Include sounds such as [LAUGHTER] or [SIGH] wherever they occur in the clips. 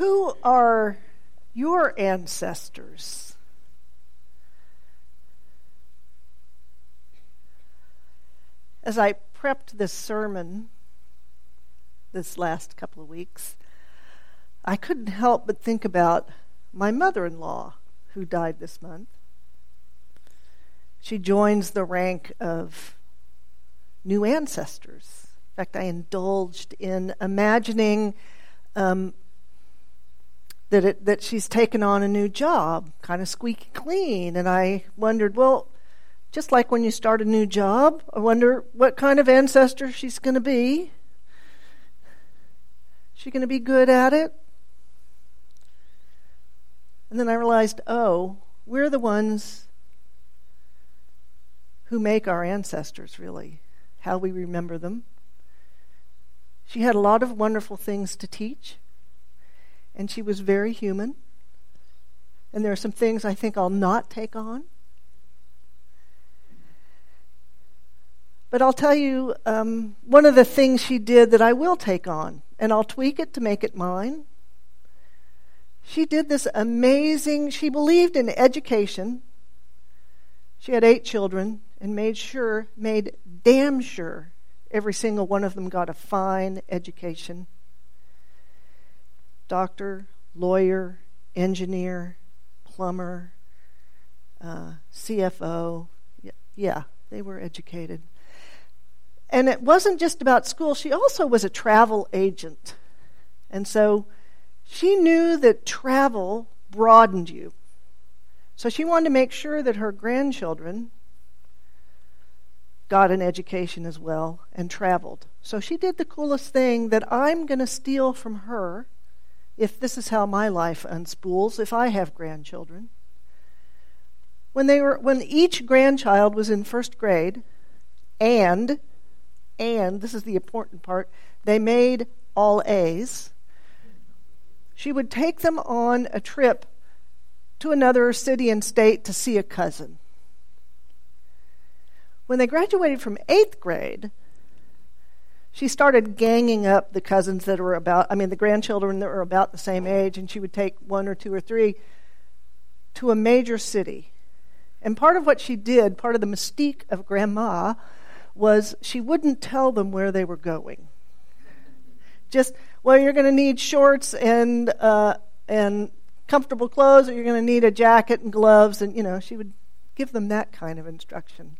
Who are your ancestors? As I prepped this sermon this last couple of weeks, I couldn't help but think about my mother in law who died this month. She joins the rank of new ancestors. In fact, I indulged in imagining um, that it, that she's taken on a new job, kind of squeaky clean, and I wondered, well, just like when you start a new job, I wonder what kind of ancestor she's going to be. Is she going to be good at it? And then I realized, oh, we're the ones who make our ancestors, really, how we remember them. She had a lot of wonderful things to teach, and she was very human. And there are some things I think I'll not take on. But I'll tell you um, one of the things she did that I will take on, and I'll tweak it to make it mine. She did this amazing, she believed in education. She had eight children and made sure, made damn sure, every single one of them got a fine education doctor, lawyer, engineer, plumber, uh, CFO. Yeah, they were educated. And it wasn't just about school, she also was a travel agent. And so she knew that travel broadened you. So she wanted to make sure that her grandchildren got an education as well and traveled. So she did the coolest thing that I'm going to steal from her if this is how my life unspools, if I have grandchildren. When, they were, when each grandchild was in first grade, and, and, this is the important part, they made all A's she would take them on a trip to another city and state to see a cousin. When they graduated from eighth grade, she started ganging up the cousins that were about, I mean, the grandchildren that were about the same age, and she would take one or two or three to a major city. And part of what she did, part of the mystique of grandma, was she wouldn't tell them where they were going. Just well, you're going to need shorts and uh, and comfortable clothes, or you're going to need a jacket and gloves, and you know, she would give them that kind of instruction.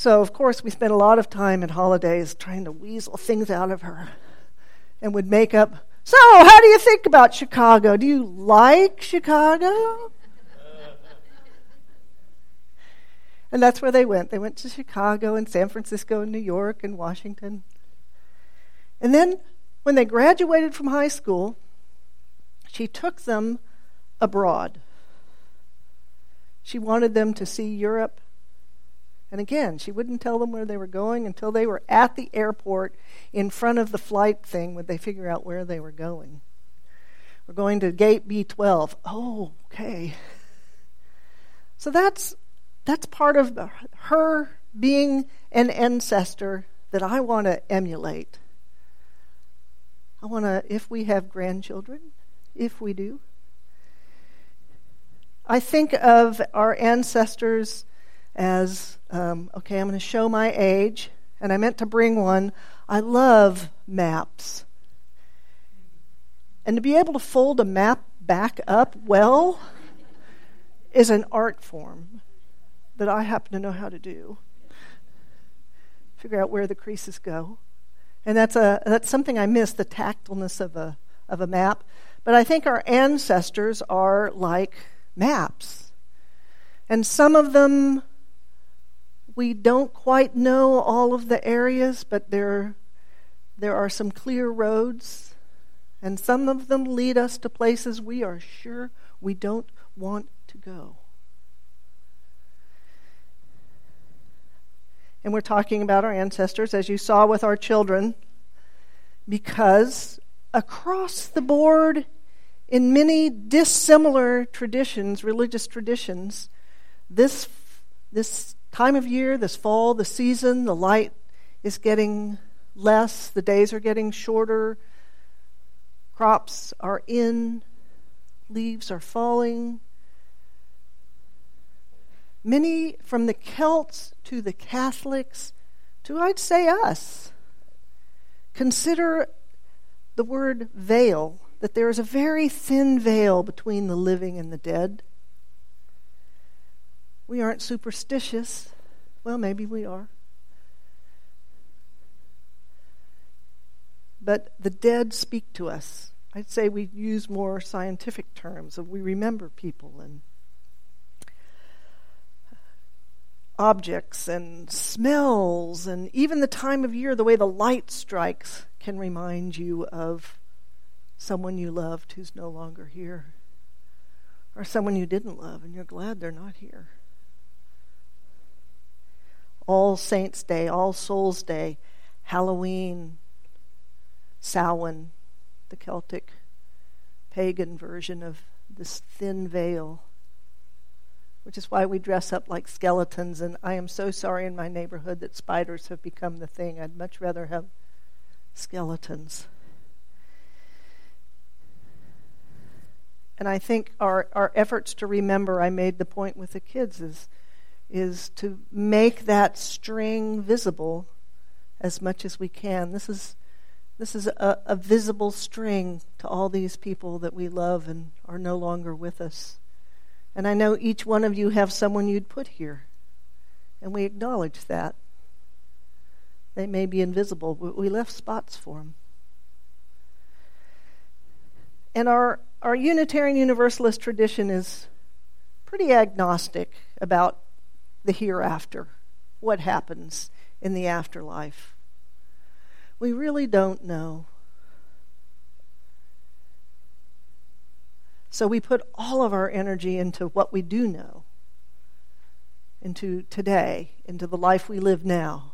So, of course, we spent a lot of time at holidays trying to weasel things out of her, and would make up. So, how do you think about Chicago? Do you like Chicago? and that's where they went. They went to Chicago and San Francisco and New York and Washington. And then when they graduated from high school, she took them abroad. She wanted them to see Europe. And again, she wouldn't tell them where they were going until they were at the airport in front of the flight thing would they figure out where they were going. We're going to gate B12. Oh, okay. So that's that's part of her being an ancestor that I want to emulate. I want to, if we have grandchildren, if we do, I think of our ancestors as um, okay, I'm going to show my age, and I meant to bring one. I love maps. And to be able to fold a map back up well is an art form that I happen to know how to do. Figure out where the creases go. And that's, a, that's something I miss the tactfulness of a, of a map. But I think our ancestors are like maps. And some of them, we don't quite know all of the areas, but there, there are some clear roads. And some of them lead us to places we are sure we don't want to go. and we're talking about our ancestors, as you saw with our children, because across the board, in many dissimilar traditions, religious traditions, this, this time of year, this fall, the season, the light is getting less, the days are getting shorter. crops are in, leaves are falling. Many, from the Celts to the Catholics to, I'd say, us, consider the word veil, that there is a very thin veil between the living and the dead. We aren't superstitious. Well, maybe we are. But the dead speak to us. I'd say we use more scientific terms of we remember people and objects and smells and even the time of year, the way the light strikes can remind you of someone you loved who's no longer here or someone you didn't love and you're glad they're not here. All Saints' Day, All Souls' Day, Halloween, Samhain, the Celtic pagan version of this thin veil, which is why we dress up like skeletons. And I am so sorry in my neighborhood that spiders have become the thing. I'd much rather have skeletons. And I think our, our efforts to remember, I made the point with the kids, is, is to make that string visible as much as we can. This is this is a, a visible string to all these people that we love and are no longer with us. And I know each one of you have someone you'd put here, and we acknowledge that. They may be invisible, but we left spots for them. And our, our Unitarian Universalist tradition is pretty agnostic about the hereafter, what happens in the afterlife. We really don't know. So we put all of our energy into what we do know, into today, into the life we live now.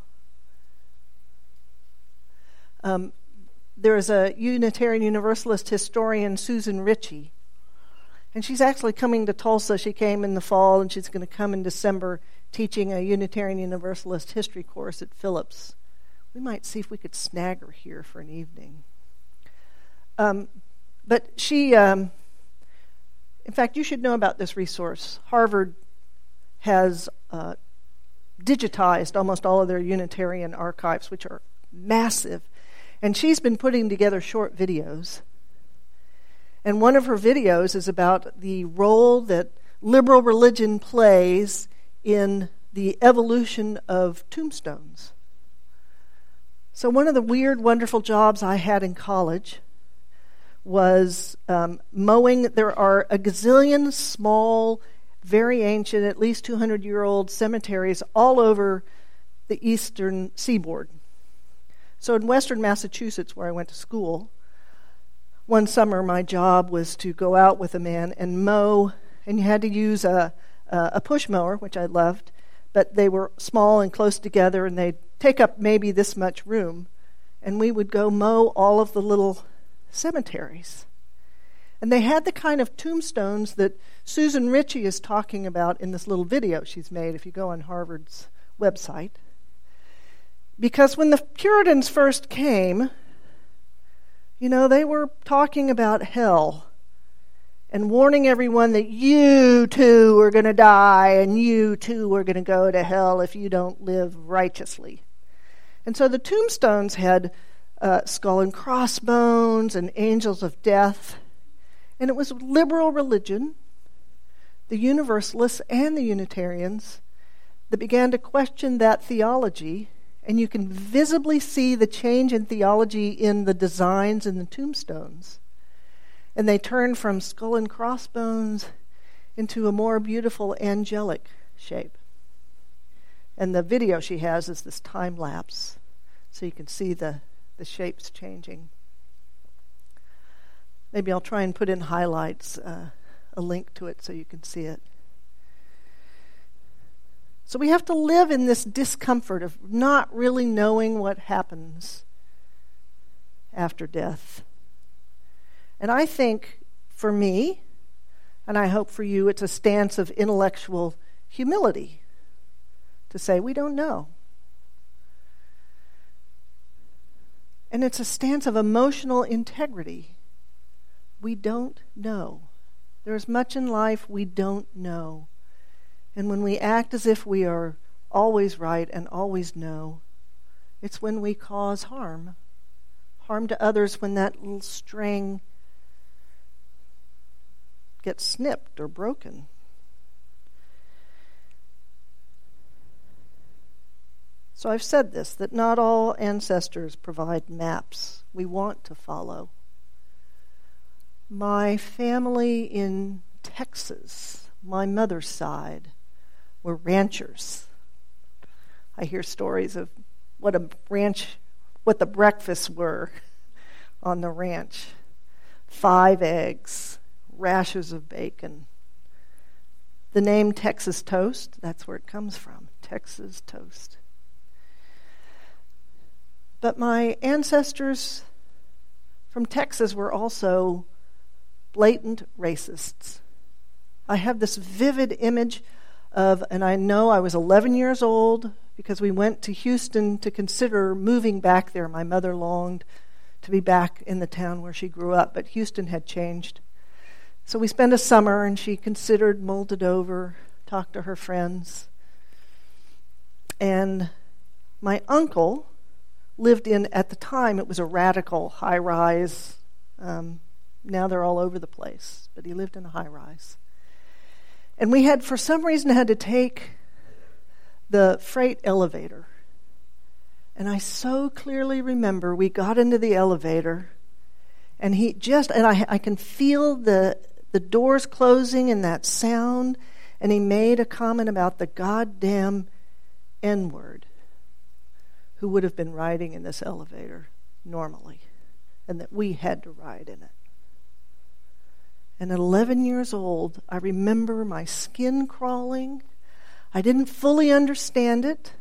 Um, there is a Unitarian Universalist historian, Susan Ritchie, and she's actually coming to Tulsa. She came in the fall, and she's going to come in December teaching a Unitarian Universalist history course at Phillips we might see if we could snag her here for an evening. Um, but she, um, in fact, you should know about this resource. Harvard has uh, digitized almost all of their Unitarian archives, which are massive. And she's been putting together short videos. And one of her videos is about the role that liberal religion plays in the evolution of tombstones. So, one of the weird, wonderful jobs I had in college was um, mowing. There are a gazillion small, very ancient, at least 200 year old cemeteries all over the eastern seaboard. So, in western Massachusetts, where I went to school, one summer my job was to go out with a man and mow, and you had to use a, a push mower, which I loved, but they were small and close together, and they'd take up maybe this much room. And we would go mow all of the little cemeteries. And they had the kind of tombstones that Susan Ritchie is talking about in this little video she's made, if you go on Harvard's website. Because when the Puritans first came, you know, they were talking about hell and warning everyone that you too are going to die and you too are going to go to hell if you don't live righteously. And so the tombstones had uh, skull and crossbones and angels of death. And it was liberal religion, the Universalists and the Unitarians, that began to question that theology. And you can visibly see the change in theology in the designs in the tombstones. And they turn from skull and crossbones into a more beautiful angelic shape. And the video she has is this time lapse, so you can see the, the shapes changing. Maybe I'll try and put in highlights, uh, a link to it so you can see it. So we have to live in this discomfort of not really knowing what happens after death. And I think for me, and I hope for you, it's a stance of intellectual humility to say, we don't know. And it's a stance of emotional integrity we don't know. There's much in life we don't know. And when we act as if we are always right and always know, it's when we cause harm. Harm to others when that little string gets snipped or broken. So I've said this that not all ancestors provide maps we want to follow. My family in Texas, my mother's side, were ranchers. I hear stories of what a ranch, what the breakfasts were [LAUGHS] on the ranch five eggs, rashers of bacon. The name Texas toast, that's where it comes from Texas toast. But my ancestors from Texas were also blatant racists. I have this vivid image of, and I know I was 11 years old because we went to Houston to consider moving back there. My mother longed to be back in the town where she grew up, but Houston had changed. So we spent a summer and she considered, molded over, talked to her friends. And my uncle, lived in, at the time, it was a radical high rise. Um, now they're all over the place, but he lived in a high rise. And we had, for some reason, had to take the freight elevator. And I so clearly remember we got into the elevator, and he just, and I, I can feel the, the doors closing and that sound, and he made a comment about the goddamn N word who would have been riding in this elevator normally, and that we had to ride in it. And at 11 years old, I remember my skin crawling. I didn't fully understand it,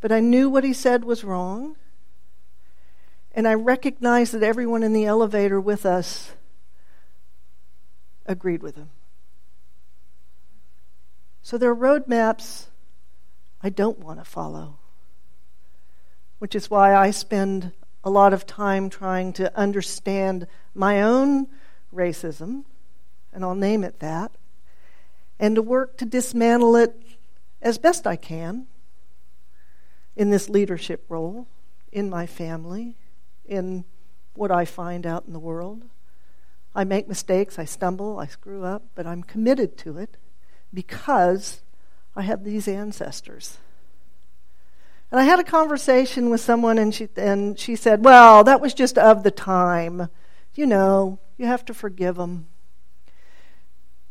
but I knew what he said was wrong. And I recognized that everyone in the elevator with us agreed with him. So there are roadmaps I don't want to follow which is why I spend a lot of time trying to understand my own racism, and I'll name it that, and to work to dismantle it as best I can in this leadership role, in my family, in what I find out in the world. I make mistakes, I stumble, I screw up, but I'm committed to it because I have these ancestors. And I had a conversation with someone, and she, and she said, Well, that was just of the time. You know, you have to forgive them.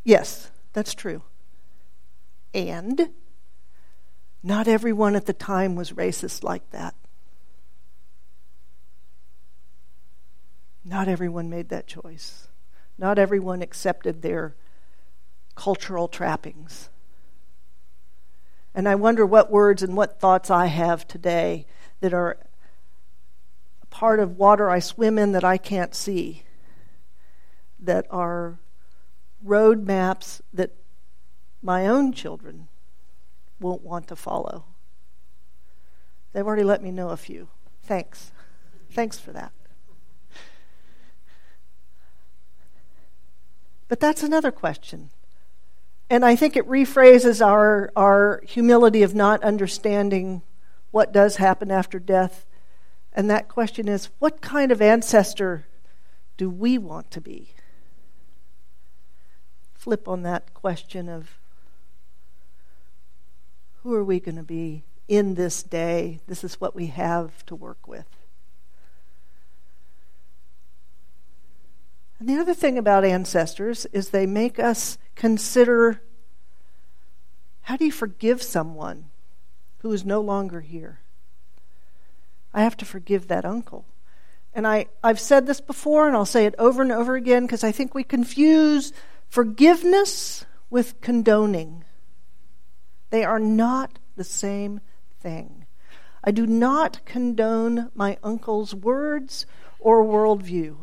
Yes, that's true. And not everyone at the time was racist like that. Not everyone made that choice. Not everyone accepted their cultural trappings. And I wonder what words and what thoughts I have today that are part of water I swim in that I can't see, that are road maps that my own children won't want to follow. They've already let me know a few. Thanks. Thanks for that. But that's another question. And I think it rephrases our, our humility of not understanding what does happen after death. And that question is what kind of ancestor do we want to be? Flip on that question of who are we going to be in this day? This is what we have to work with. And the other thing about ancestors is they make us consider how do you forgive someone who is no longer here? I have to forgive that uncle. And I, I've said this before, and I'll say it over and over again because I think we confuse forgiveness with condoning. They are not the same thing. I do not condone my uncle's words or worldview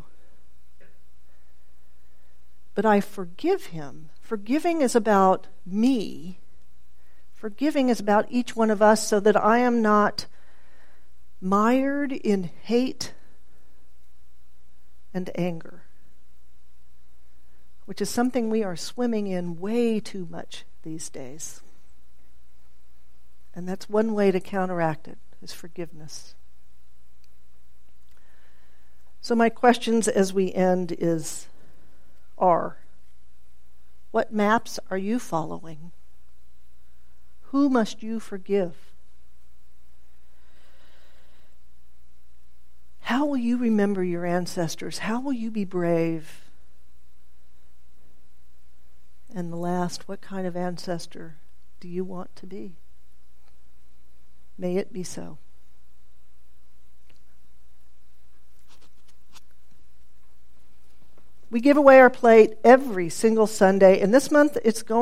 but I forgive him. Forgiving is about me. Forgiving is about each one of us so that I am not mired in hate and anger. Which is something we are swimming in way too much these days. And that's one way to counteract it is forgiveness. So my questions as we end is are what maps are you following? Who must you forgive? How will you remember your ancestors? How will you be brave? And the last, what kind of ancestor do you want to be? May it be so. We give away our plate every single Sunday, and this month it's going